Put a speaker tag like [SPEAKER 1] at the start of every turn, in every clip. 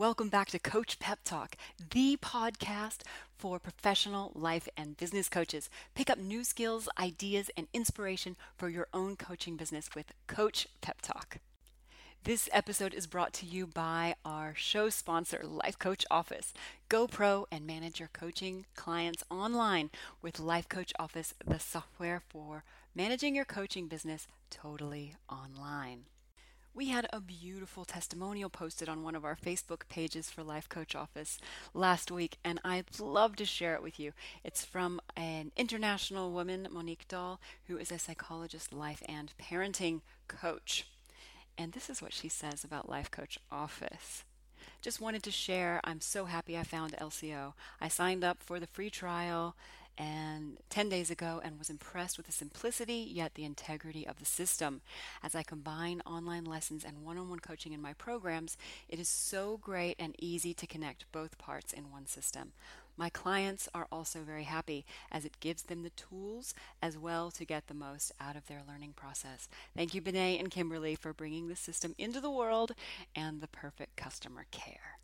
[SPEAKER 1] Welcome back to Coach Pep Talk, the podcast for professional life and business coaches. Pick up new skills, ideas, and inspiration for your own coaching business with Coach Pep Talk. This episode is brought to you by our show sponsor, Life Coach Office. Go pro and manage your coaching clients online with Life Coach Office, the software for managing your coaching business totally online. We had a beautiful testimonial posted on one of our Facebook pages for Life Coach Office last week, and I'd love to share it with you. It's from an international woman, Monique Dahl, who is a psychologist, life, and parenting coach. And this is what she says about Life Coach Office. Just wanted to share. I'm so happy I found LCO. I signed up for the free trial and 10 days ago and was impressed with the simplicity yet the integrity of the system. As I combine online lessons and one-on-one coaching in my programs, it is so great and easy to connect both parts in one system. My clients are also very happy as it gives them the tools as well to get the most out of their learning process. Thank you, Benet and Kimberly, for bringing the system into the world and the perfect customer care.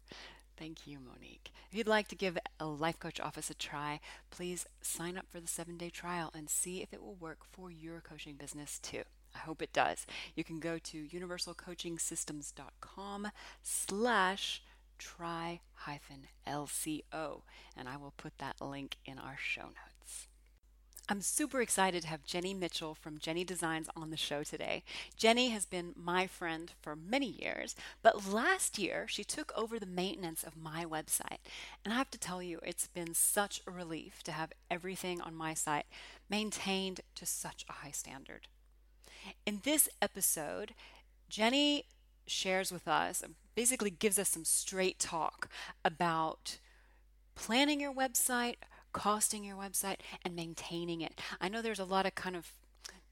[SPEAKER 1] Thank you, Monique. If you'd like to give a Life Coach Office a try, please sign up for the seven day trial and see if it will work for your coaching business too. I hope it does. You can go to universalcoachingsystems.com slash try hyphen LCO, and I will put that link in our show notes. I'm super excited to have Jenny Mitchell from Jenny Designs on the show today. Jenny has been my friend for many years, but last year she took over the maintenance of my website. And I have to tell you, it's been such a relief to have everything on my site maintained to such a high standard. In this episode, Jenny shares with us, basically gives us some straight talk about planning your website costing your website and maintaining it. I know there's a lot of kind of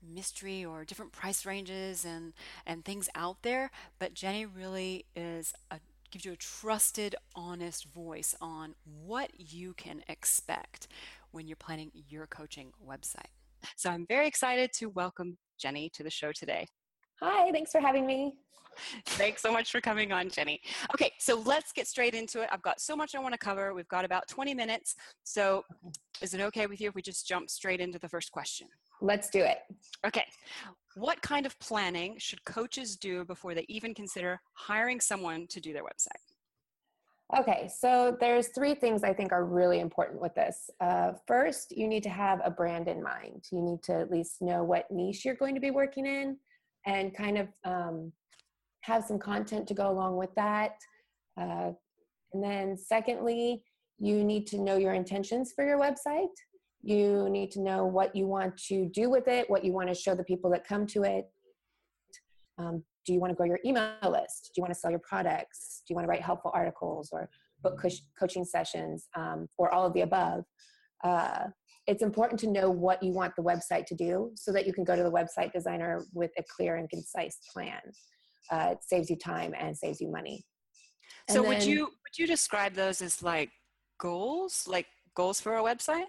[SPEAKER 1] mystery or different price ranges and and things out there, but Jenny really is a gives you a trusted, honest voice on what you can expect when you're planning your coaching website. So I'm very excited to welcome Jenny to the show today.
[SPEAKER 2] Hi, thanks for having me.
[SPEAKER 1] Thanks so much for coming on, Jenny. Okay, so let's get straight into it. I've got so much I want to cover. We've got about 20 minutes. So, is it okay with you if we just jump straight into the first question?
[SPEAKER 2] Let's do it.
[SPEAKER 1] Okay. What kind of planning should coaches do before they even consider hiring someone to do their website?
[SPEAKER 2] Okay, so there's three things I think are really important with this. Uh, first, you need to have a brand in mind. You need to at least know what niche you're going to be working in and kind of um, have some content to go along with that. Uh, and then, secondly, you need to know your intentions for your website. You need to know what you want to do with it, what you want to show the people that come to it. Um, do you want to grow your email list? Do you want to sell your products? Do you want to write helpful articles or book co- coaching sessions um, or all of the above? Uh, it's important to know what you want the website to do so that you can go to the website designer with a clear and concise plan. Uh, it saves you time and saves you money.
[SPEAKER 1] so then, would you would you describe those as like goals, like goals for a website?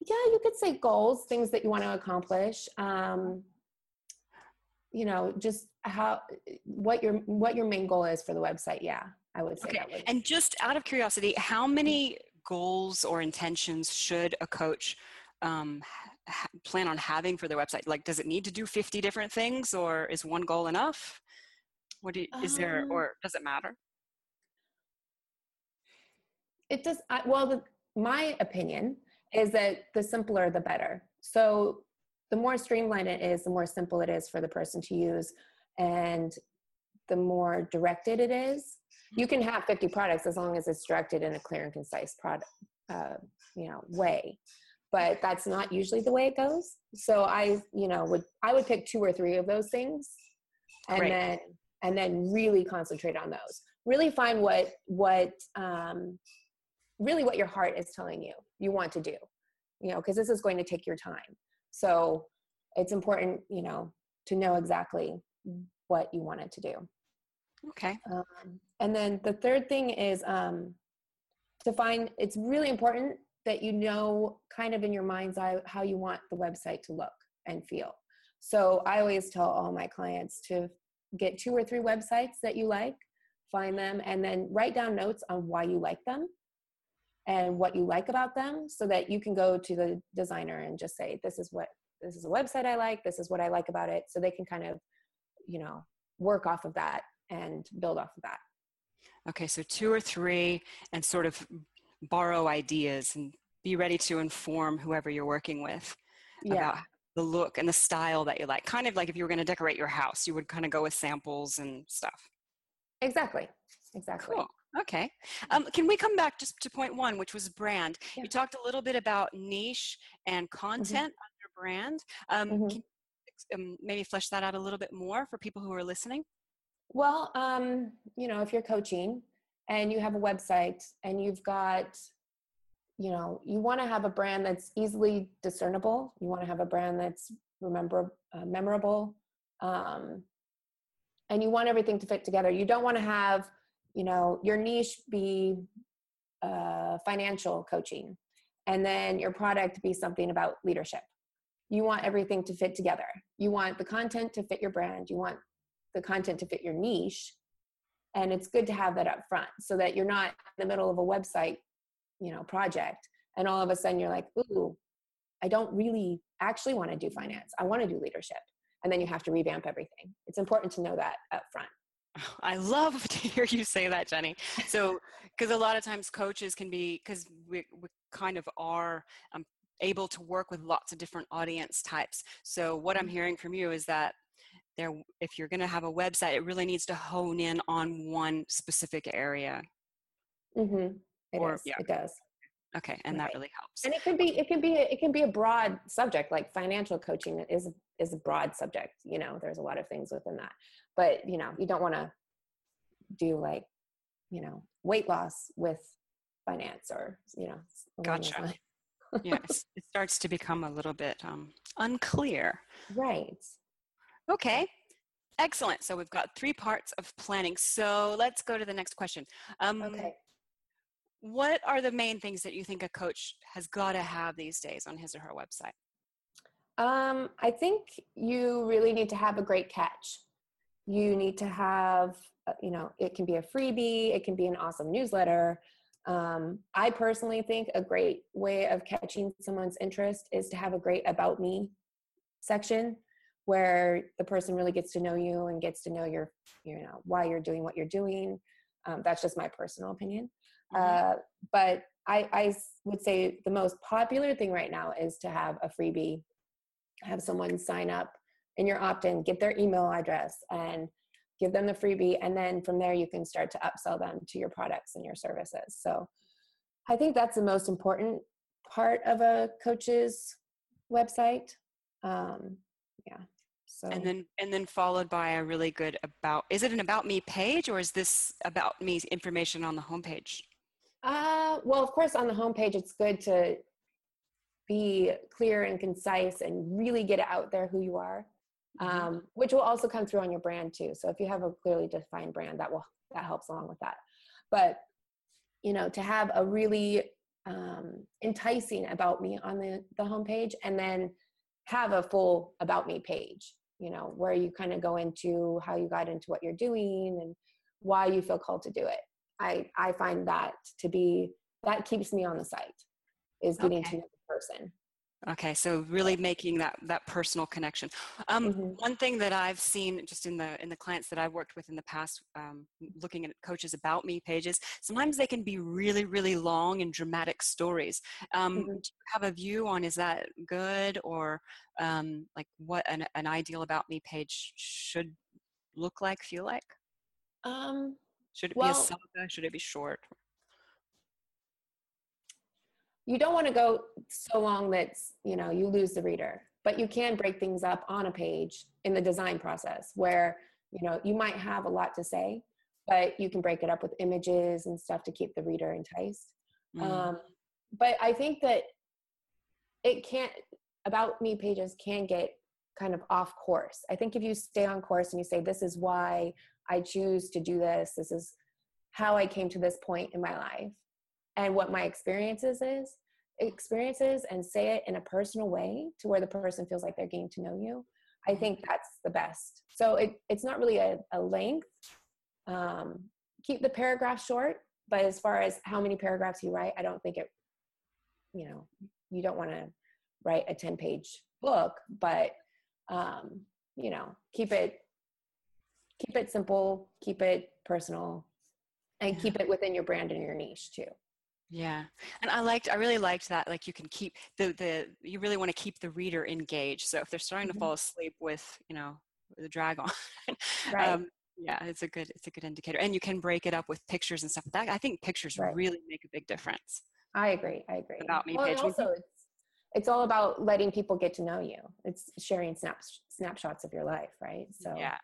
[SPEAKER 2] Yeah, you could say goals, things that you want to accomplish. Um, you know, just how what your what your main goal is for the website. Yeah, I would say.
[SPEAKER 1] Okay. And just out of curiosity, how many goals or intentions should a coach um, ha- plan on having for their website? Like, does it need to do 50 different things or is one goal enough? What do you, is um, there, or does it matter?
[SPEAKER 2] It does. I, well, the, my opinion is that the simpler, the better. So the more streamlined it is, the more simple it is for the person to use. And the more directed it is, you can have 50 products as long as it's directed in a clear and concise product uh, you know way but that's not usually the way it goes so i you know would i would pick two or three of those things and right. then and then really concentrate on those really find what what um, really what your heart is telling you you want to do you know because this is going to take your time so it's important you know to know exactly what you wanted to do
[SPEAKER 1] Okay.
[SPEAKER 2] Um, and then the third thing is um, to find it's really important that you know kind of in your mind's eye how you want the website to look and feel. So I always tell all my clients to get two or three websites that you like. find them, and then write down notes on why you like them and what you like about them so that you can go to the designer and just say, this is what, this is a website I like, this is what I like about it. So they can kind of, you know, work off of that and build off of that.
[SPEAKER 1] Okay, so two or three and sort of borrow ideas and be ready to inform whoever you're working with yeah. about the look and the style that you like. Kind of like if you were going to decorate your house, you would kind of go with samples and stuff.
[SPEAKER 2] Exactly. Exactly.
[SPEAKER 1] Cool. Okay. Um, can we come back just to point one, which was brand? Yeah. You talked a little bit about niche and mm-hmm. content mm-hmm. under brand. Um, mm-hmm. Can you um, maybe flesh that out a little bit more for people who are listening?
[SPEAKER 2] Well, um, you know, if you're coaching and you have a website and you've got you know you want to have a brand that's easily discernible you want to have a brand that's remember uh, memorable um, and you want everything to fit together. You don't want to have you know your niche be uh, financial coaching and then your product be something about leadership. You want everything to fit together. You want the content to fit your brand. You want the content to fit your niche and it's good to have that up front so that you're not in the middle of a website you know project and all of a sudden you're like ooh i don't really actually want to do finance i want to do leadership and then you have to revamp everything it's important to know that up front
[SPEAKER 1] I love to hear you say that, Jenny. So, because a lot of times coaches can be, because we, we kind of are um, able to work with lots of different audience types. So, what I'm mm-hmm. hearing from you is that there, if you're going to have a website, it really needs to hone in on one specific area.
[SPEAKER 2] Mm-hmm. It or, is. Yeah. It does.
[SPEAKER 1] Okay, and right. that really helps.
[SPEAKER 2] And it can be it can be it can be a broad subject like financial coaching is is a broad subject. You know, there's a lot of things within that, but you know, you don't want to do like you know weight loss with finance or you know.
[SPEAKER 1] Gotcha. yes, it starts to become a little bit um, unclear.
[SPEAKER 2] Right.
[SPEAKER 1] Okay. Excellent. So we've got three parts of planning. So let's go to the next question. Um, okay what are the main things that you think a coach has got to have these days on his or her website?
[SPEAKER 2] Um, I think you really need to have a great catch. You need to have, uh, you know, it can be a freebie, it can be an awesome newsletter. Um, I personally think a great way of catching someone's interest is to have a great about me section where the person really gets to know you and gets to know your, you know, why you're doing what you're doing. Um, that's just my personal opinion. Mm-hmm. Uh, but I, I would say the most popular thing right now is to have a freebie, have someone sign up in your opt in, get their email address, and give them the freebie. And then from there, you can start to upsell them to your products and your services. So I think that's the most important part of a coach's website. Um, yeah.
[SPEAKER 1] So and then and then followed by a really good about is it an about me page or is this about me information on the homepage?
[SPEAKER 2] Uh, well, of course, on the homepage, it's good to be clear and concise and really get it out there who you are, mm-hmm. um, which will also come through on your brand too. So if you have a clearly defined brand, that will that helps along with that. But you know, to have a really um, enticing about me on the the homepage, and then have a full about me page. You know, where you kind of go into how you got into what you're doing and why you feel called to do it. I I find that to be that keeps me on the site is getting okay. to know the person.
[SPEAKER 1] Okay, so really making that that personal connection. Um, mm-hmm. One thing that I've seen just in the in the clients that I've worked with in the past, um, looking at coaches about me pages, sometimes they can be really really long and dramatic stories. Um, mm-hmm. Do you have a view on is that good or um, like what an, an ideal about me page should look like, feel like?
[SPEAKER 2] Um,
[SPEAKER 1] should it well, be a saga? Should it be short?
[SPEAKER 2] You don't want to go so long that you know you lose the reader, but you can break things up on a page in the design process where you know you might have a lot to say, but you can break it up with images and stuff to keep the reader enticed. Mm. Um, but I think that it can't about me pages can get kind of off course. I think if you stay on course and you say, This is why I choose to do this. This is how I came to this point in my life and what my experiences is experiences and say it in a personal way to where the person feels like they're getting to know you i think that's the best so it, it's not really a, a length um, keep the paragraph short, but as far as how many paragraphs you write, I don't think it, you know, you don't want to write a 10 page book, but, um, you know, keep it, keep it simple, keep it personal, and yeah. keep it within your brand and your niche too.
[SPEAKER 1] Yeah. And I liked, I really liked that. Like you can keep the, the, you really want to keep the reader engaged. So if they're starting mm-hmm. to fall asleep with, you know, the drag on, right. Um, yeah, it's a good, it's a good indicator. And you can break it up with pictures and stuff. Like that I think pictures right. really make a big difference.
[SPEAKER 2] I agree. I agree.
[SPEAKER 1] About me well, page.
[SPEAKER 2] Also, it's, it's all about letting people get to know you. It's sharing snaps, snapshots of your life, right?
[SPEAKER 1] So yeah,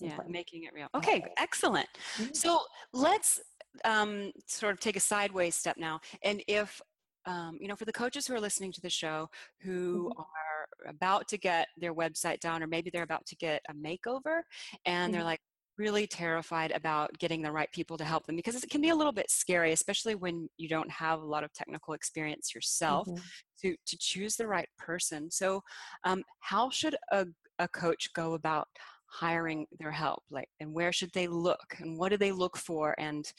[SPEAKER 1] yeah, making it real. Okay, excellent. Mm-hmm. So let's um, sort of take a sideways step now. And if, um, you know, for the coaches who are listening to the show who mm-hmm. are about to get their website down, or maybe they're about to get a makeover and mm-hmm. they're like, really terrified about getting the right people to help them because it can be a little bit scary especially when you don't have a lot of technical experience yourself mm-hmm. to to choose the right person so um, how should a, a coach go about hiring their help like and where should they look and what do they look for and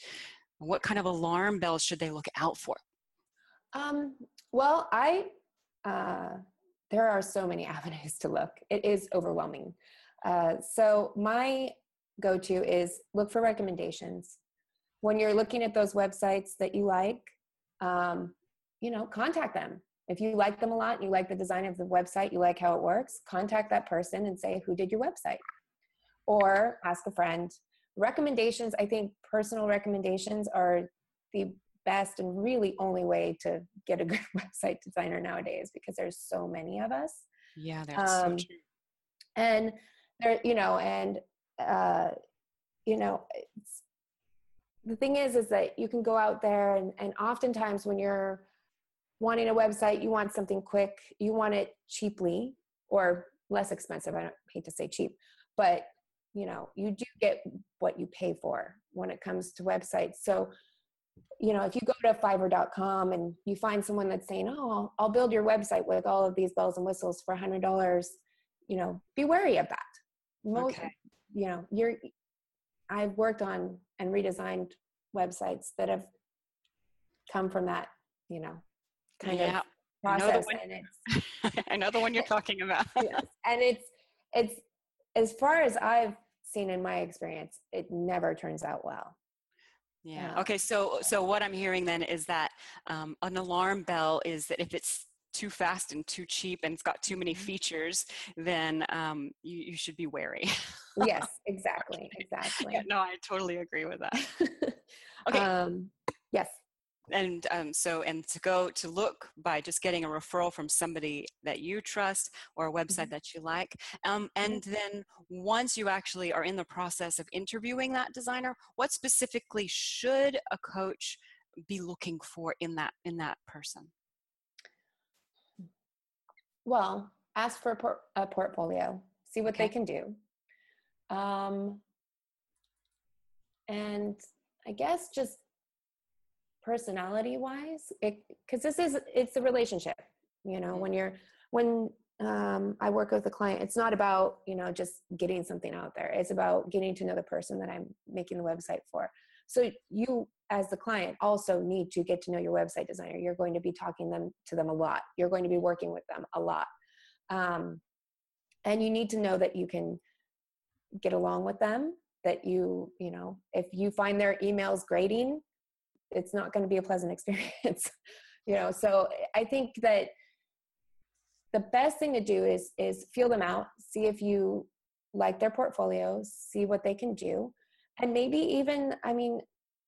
[SPEAKER 1] what kind of alarm bells should they look out for?
[SPEAKER 2] Um, well i uh, there are so many avenues to look. It is overwhelming. Uh, so my go-to is look for recommendations. When you're looking at those websites that you like um, you know contact them. If you like them a lot you like the design of the website you like how it works contact that person and say who did your website or ask a friend. Recommendations, I think personal recommendations are the best and really only way to get a good website designer nowadays because there's so many of us.
[SPEAKER 1] Yeah, that's um, so true.
[SPEAKER 2] And there, you know, and uh, you know, the thing is, is that you can go out there and, and oftentimes when you're wanting a website, you want something quick, you want it cheaply or less expensive. I don't hate to say cheap, but you know you do get what you pay for when it comes to websites so you know if you go to fiverr.com and you find someone that's saying oh i'll, build your website with all of these bells and whistles for $100 you know be wary of that most okay. you know you're i've worked on and redesigned websites that have come from that you know kind yeah. of process
[SPEAKER 1] I know, I know the one you're talking about
[SPEAKER 2] yes. and it's it's as far as i've seen in my experience, it never turns out well.
[SPEAKER 1] Yeah. Okay. So, so what I'm hearing then is that um, an alarm bell is that if it's too fast and too cheap and it's got too many mm-hmm. features, then um, you, you should be wary.
[SPEAKER 2] yes, exactly. Exactly.
[SPEAKER 1] Yeah, no, I totally agree with that. okay. Um, and um, so and to go to look by just getting a referral from somebody that you trust or a website mm-hmm. that you like um, and mm-hmm. then once you actually are in the process of interviewing that designer what specifically should a coach be looking for in that in that person
[SPEAKER 2] well ask for a, por- a portfolio see what okay. they can do um, and i guess just personality wise because this is it's a relationship you know when you're when um, i work with a client it's not about you know just getting something out there. It's about getting to know the person that i'm making the website for. So you as the client also need to get to know your website designer. You're going to be talking them to them a lot. You're going to be working with them a lot. Um, and you need to know that you can get along with them that you you know if you find their emails grating it's not going to be a pleasant experience you know so i think that the best thing to do is is feel them out see if you like their portfolios see what they can do and maybe even i mean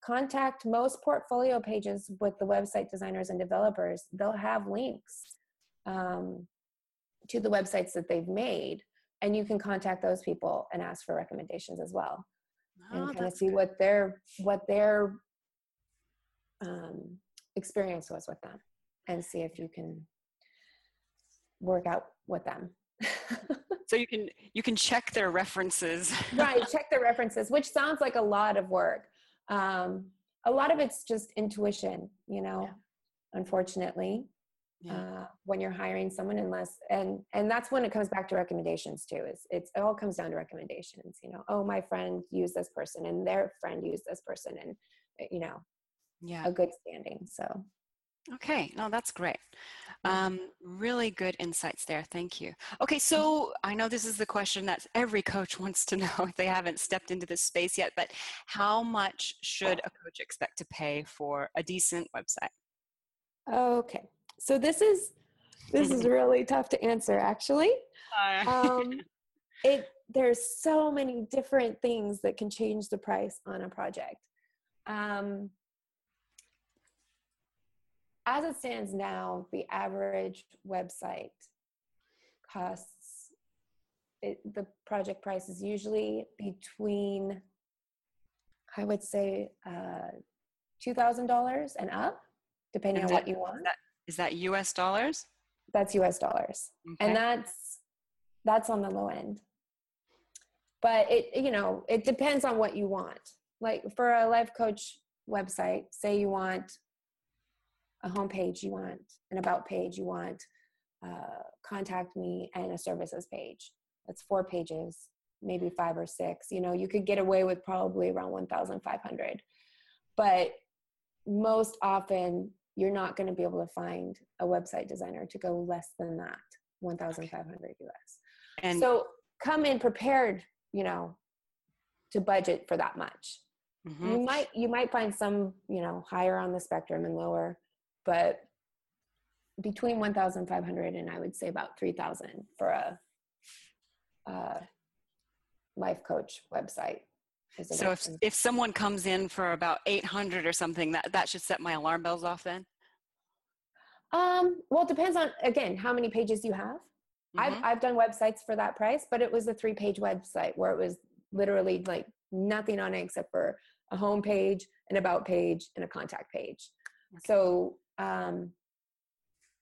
[SPEAKER 2] contact most portfolio pages with the website designers and developers they'll have links um, to the websites that they've made and you can contact those people and ask for recommendations as well oh, and kind of see good. what their what their um, experience was with them and see if you can work out with them
[SPEAKER 1] so you can you can check their references
[SPEAKER 2] right check their references which sounds like a lot of work um, a lot of it's just intuition you know yeah. unfortunately yeah. uh, when you're hiring someone unless and and that's when it comes back to recommendations too is it's it all comes down to recommendations you know oh my friend used this person and their friend used this person and you know
[SPEAKER 1] yeah.
[SPEAKER 2] a good standing so.
[SPEAKER 1] Okay no that's great. Um, really good insights there thank you. Okay so i know this is the question that every coach wants to know if they haven't stepped into this space yet but how much should a coach expect to pay for a decent website?
[SPEAKER 2] Okay so this is this is really tough to answer actually. Um, it there's so many different things that can change the price on a project. Um, as it stands now the average website costs it, the project price is usually between i would say uh, $2000 and up depending and on what you want
[SPEAKER 1] that, is that US dollars?
[SPEAKER 2] That's US dollars. Okay. And that's that's on the low end. But it you know, it depends on what you want. Like for a life coach website, say you want a homepage, you want an about page, you want uh, contact me and a services page. That's four pages, maybe five or six. You know, you could get away with probably around 1,500. But most often you're not going to be able to find a website designer to go less than that 1500 us and so come in prepared you know to budget for that much mm-hmm. you might you might find some you know higher on the spectrum and lower but between 1500 and i would say about 3000 for a, a life coach website
[SPEAKER 1] so if, if someone comes in for about 800 or something, that, that should set my alarm bells off then?
[SPEAKER 2] Um, well, it depends on, again, how many pages you have. Mm-hmm. I've, I've done websites for that price, but it was a three page website where it was literally like nothing on it except for a home page, an about page, and a contact page. Okay. So um,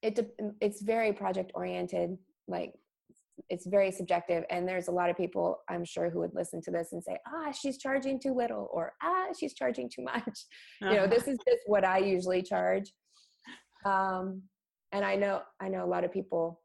[SPEAKER 2] it it's very project oriented. Like it's very subjective and there's a lot of people i'm sure who would listen to this and say ah she's charging too little or ah she's charging too much uh-huh. you know this is just what i usually charge um, and i know i know a lot of people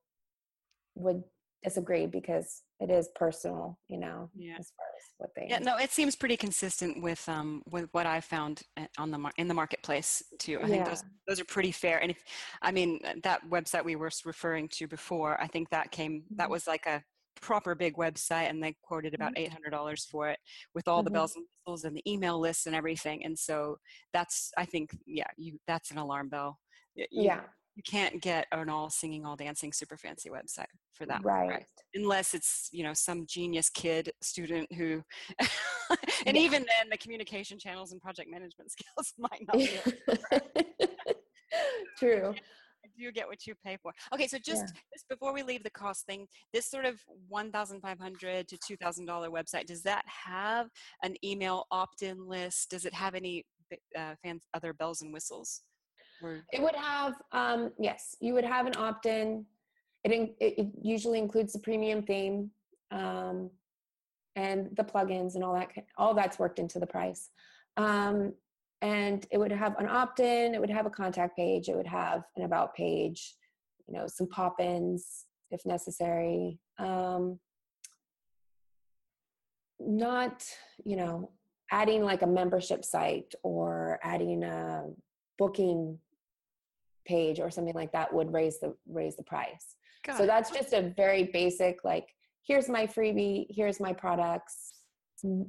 [SPEAKER 2] would disagree because it is personal you know
[SPEAKER 1] yeah. as far as what they yeah no it seems pretty consistent with um with what i found on the mar- in the marketplace too i yeah. think those those are pretty fair and if i mean that website we were referring to before i think that came that mm-hmm. was like a proper big website and they quoted about mm-hmm. $800 for it with all mm-hmm. the bells and whistles and the email lists and everything and so that's i think yeah you that's an alarm bell
[SPEAKER 2] you, yeah
[SPEAKER 1] you can't get an all singing all dancing super fancy website for that
[SPEAKER 2] right?
[SPEAKER 1] Unless it's you know some genius kid student who and yeah. even then the communication channels and project management skills might not be
[SPEAKER 2] true.
[SPEAKER 1] You get what you pay for. Okay so just, yeah. just before we leave the cost thing this sort of 1500 to $2000 website does that have an email opt-in list? Does it have any uh, fans other bells and whistles
[SPEAKER 2] it would have, um, yes, you would have an opt-in. It, in, it usually includes the premium theme um, and the plugins and all that. All that's worked into the price. Um, and it would have an opt-in. It would have a contact page. It would have an about page. You know, some pop-ins if necessary. Um, not, you know, adding like a membership site or adding a booking page or something like that would raise the raise the price Got so it. that's just a very basic like here's my freebie here's my products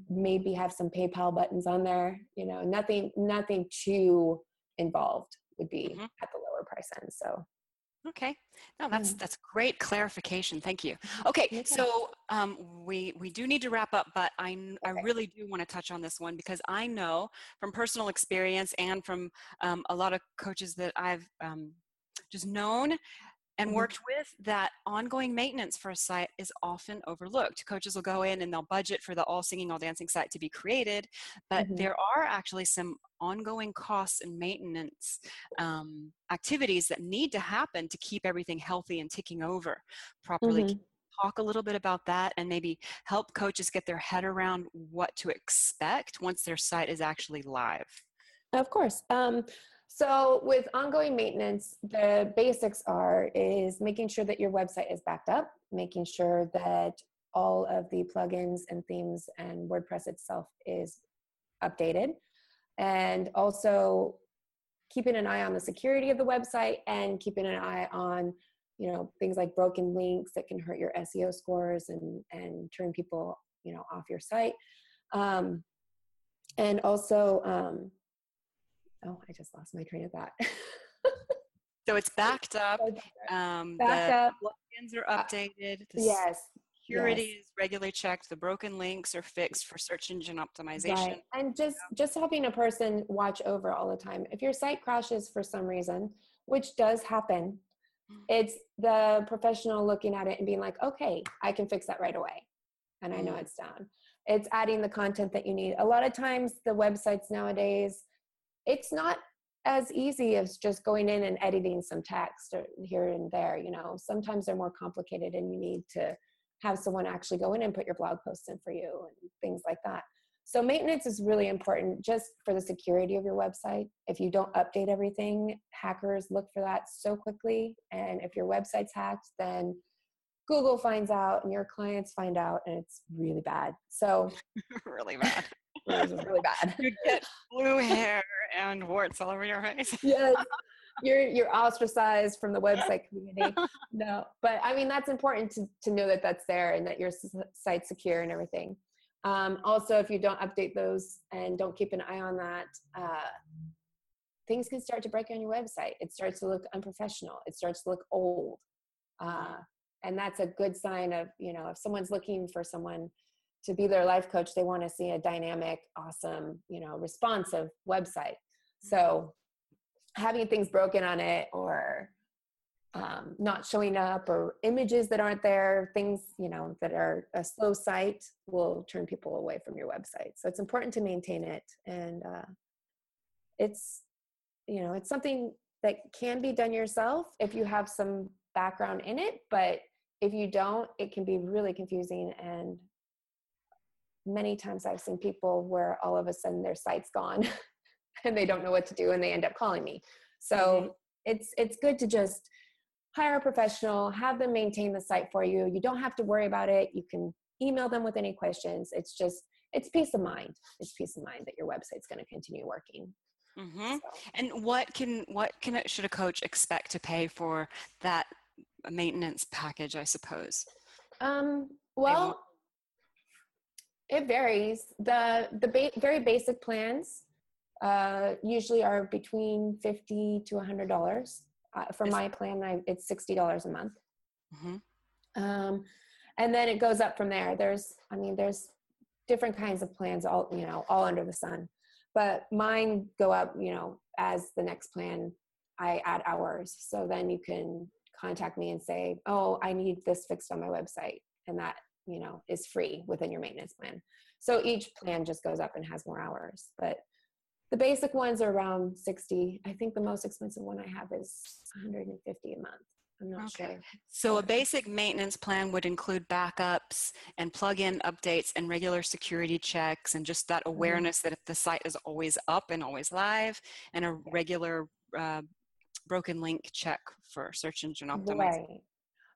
[SPEAKER 2] maybe have some paypal buttons on there you know nothing nothing too involved would be mm-hmm. at the lower price end so
[SPEAKER 1] Okay, no, that's that's great clarification. Thank you. Okay, so um, we we do need to wrap up, but I okay. I really do want to touch on this one because I know from personal experience and from um, a lot of coaches that I've um, just known and mm-hmm. worked with that ongoing maintenance for a site is often overlooked. Coaches will go in and they'll budget for the all singing, all dancing site to be created, but mm-hmm. there are actually some ongoing costs and maintenance um, activities that need to happen to keep everything healthy and ticking over properly. Mm-hmm. Talk a little bit about that and maybe help coaches get their head around what to expect once their site is actually live.
[SPEAKER 2] Of course. Um, So with ongoing maintenance, the basics are is making sure that your website is backed up, making sure that all of the plugins and themes and WordPress itself is updated, and also keeping an eye on the security of the website and keeping an eye on you know things like broken links that can hurt your SEO scores and and turn people you know off your site. Um, and also um, oh, I just lost my train of thought.
[SPEAKER 1] so it's backed up. Um,
[SPEAKER 2] backed the up.
[SPEAKER 1] Plugins are uh, updated.
[SPEAKER 2] The yes.
[SPEAKER 1] Security
[SPEAKER 2] yes.
[SPEAKER 1] is regularly checked. The broken links are fixed for search engine optimization. Right.
[SPEAKER 2] And just just having a person watch over all the time. If your site crashes for some reason, which does happen, mm. it's the professional looking at it and being like, okay, I can fix that right away. And I know mm. it's down. It's adding the content that you need. A lot of times, the websites nowadays, it's not as easy as just going in and editing some text here and there you know? Sometimes they're more complicated and you need to have someone actually go in and put your blog posts in for you and things like that. So maintenance is really important just for the security of your website. If you don't update everything hackers look for that so quickly. And if your website's hacked then google finds out and your clients find out and it's really bad. So
[SPEAKER 1] really bad
[SPEAKER 2] really bad
[SPEAKER 1] you get blue hair and warts all over your face.
[SPEAKER 2] yes. You're you're ostracized from the website community. No, but I mean that's important to to know that that's there and that your site's secure and everything. Um, also, if you don't update those and don't keep an eye on that, uh, things can start to break on your website. It starts to look unprofessional. It starts to look old, uh, and that's a good sign of you know if someone's looking for someone to be their life coach, they want to see a dynamic, awesome, you know, responsive website. So having things broken on it or um, not showing up or images that aren't there, things, you know, that are a slow site will turn people away from your website. So it's important to maintain it. And uh, it's, you know, it's something that can be done yourself if you have some background in it. But if you don't, it can be really confusing and many times I've seen people where all of a sudden their site's gone and they don't know what to do and they end up calling me. So mm-hmm. it's it's good to just hire a professional, have them maintain the site for you. You don't have to worry about it. You can email them with any questions. It's just it's peace of mind. It's peace of mind that your website's going to continue working.
[SPEAKER 1] Mm-hmm. So. And what can what can should a coach expect to pay for that maintenance package? I suppose.
[SPEAKER 2] Um, well, it varies. The the ba- very basic plans uh, usually are between fifty to hundred dollars. Uh, for my plan, I, it's sixty dollars a month. Mm-hmm. Um, and then it goes up from there. There's, I mean, there's different kinds of plans, all you know, all under the sun. But mine go up, you know, as the next plan. I add hours, so then you can contact me and say, "Oh, I need this fixed on my website," and that you know is free within your maintenance plan so each plan just goes up and has more hours but the basic ones are around 60 i think the most expensive one i have is 150 a month i'm not okay. sure
[SPEAKER 1] so a basic maintenance plan would include backups and plug-in updates and regular security checks and just that mm-hmm. awareness mm-hmm. that if the site is always up and always live and a regular uh, broken link check for search engine optimization right.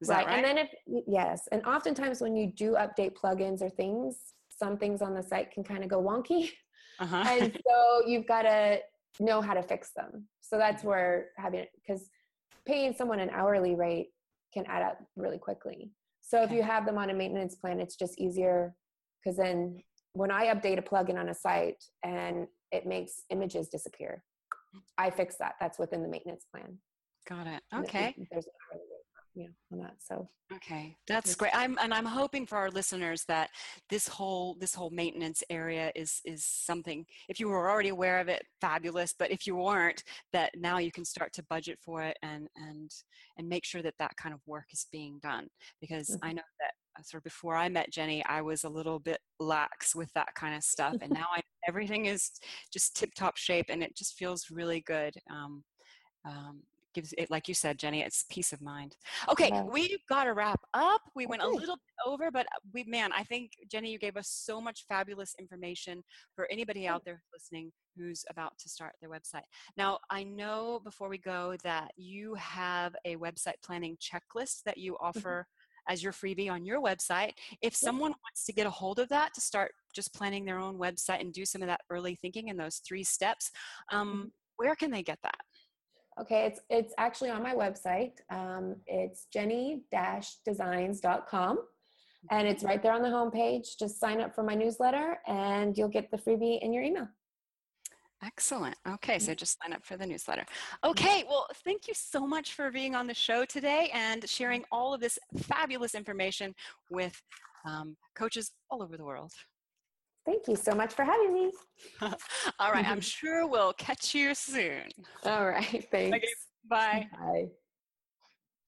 [SPEAKER 2] Is right. right. And then if yes, and oftentimes when you do update plugins or things, some things on the site can kind of go wonky. Uh-huh. and so you've got to know how to fix them. So that's where having it because paying someone an hourly rate can add up really quickly. So if you have them on a maintenance plan, it's just easier because then when I update a plugin on a site and it makes images disappear, I fix that. That's within the maintenance plan.
[SPEAKER 1] Got it. Okay. There's an hourly
[SPEAKER 2] you know on that so
[SPEAKER 1] okay that's great i'm and i'm hoping for our listeners that this whole this whole maintenance area is is something if you were already aware of it fabulous but if you weren't that now you can start to budget for it and and and make sure that that kind of work is being done because mm-hmm. i know that uh, sort of before I met Jenny, I was a little bit lax with that kind of stuff, and now I, everything is just tip top shape, and it just feels really good. Um, um, gives it, like you said, Jenny, it's peace of mind. Okay, yeah. we've got to wrap up. We went a little bit over, but we, man, I think Jenny, you gave us so much fabulous information for anybody out there listening who's about to start their website. Now, I know before we go that you have a website planning checklist that you mm-hmm. offer as your freebie on your website. If someone wants to get a hold of that to start just planning their own website and do some of that early thinking in those three steps, um, mm-hmm. where can they get that?
[SPEAKER 2] Okay, it's it's actually on my website. Um, it's jenny-designs.com and it's right there on the homepage. Just sign up for my newsletter and you'll get the freebie in your email.
[SPEAKER 1] Excellent. Okay, so mm-hmm. just sign up for the newsletter. Mm-hmm. Okay, well, thank you so much for being on the show today and sharing all of this fabulous information with um, coaches all over the world.
[SPEAKER 2] Thank you so much for having me.
[SPEAKER 1] All right. I'm sure we'll catch you soon.
[SPEAKER 2] All right. Thanks. Okay,
[SPEAKER 1] bye.
[SPEAKER 2] Bye.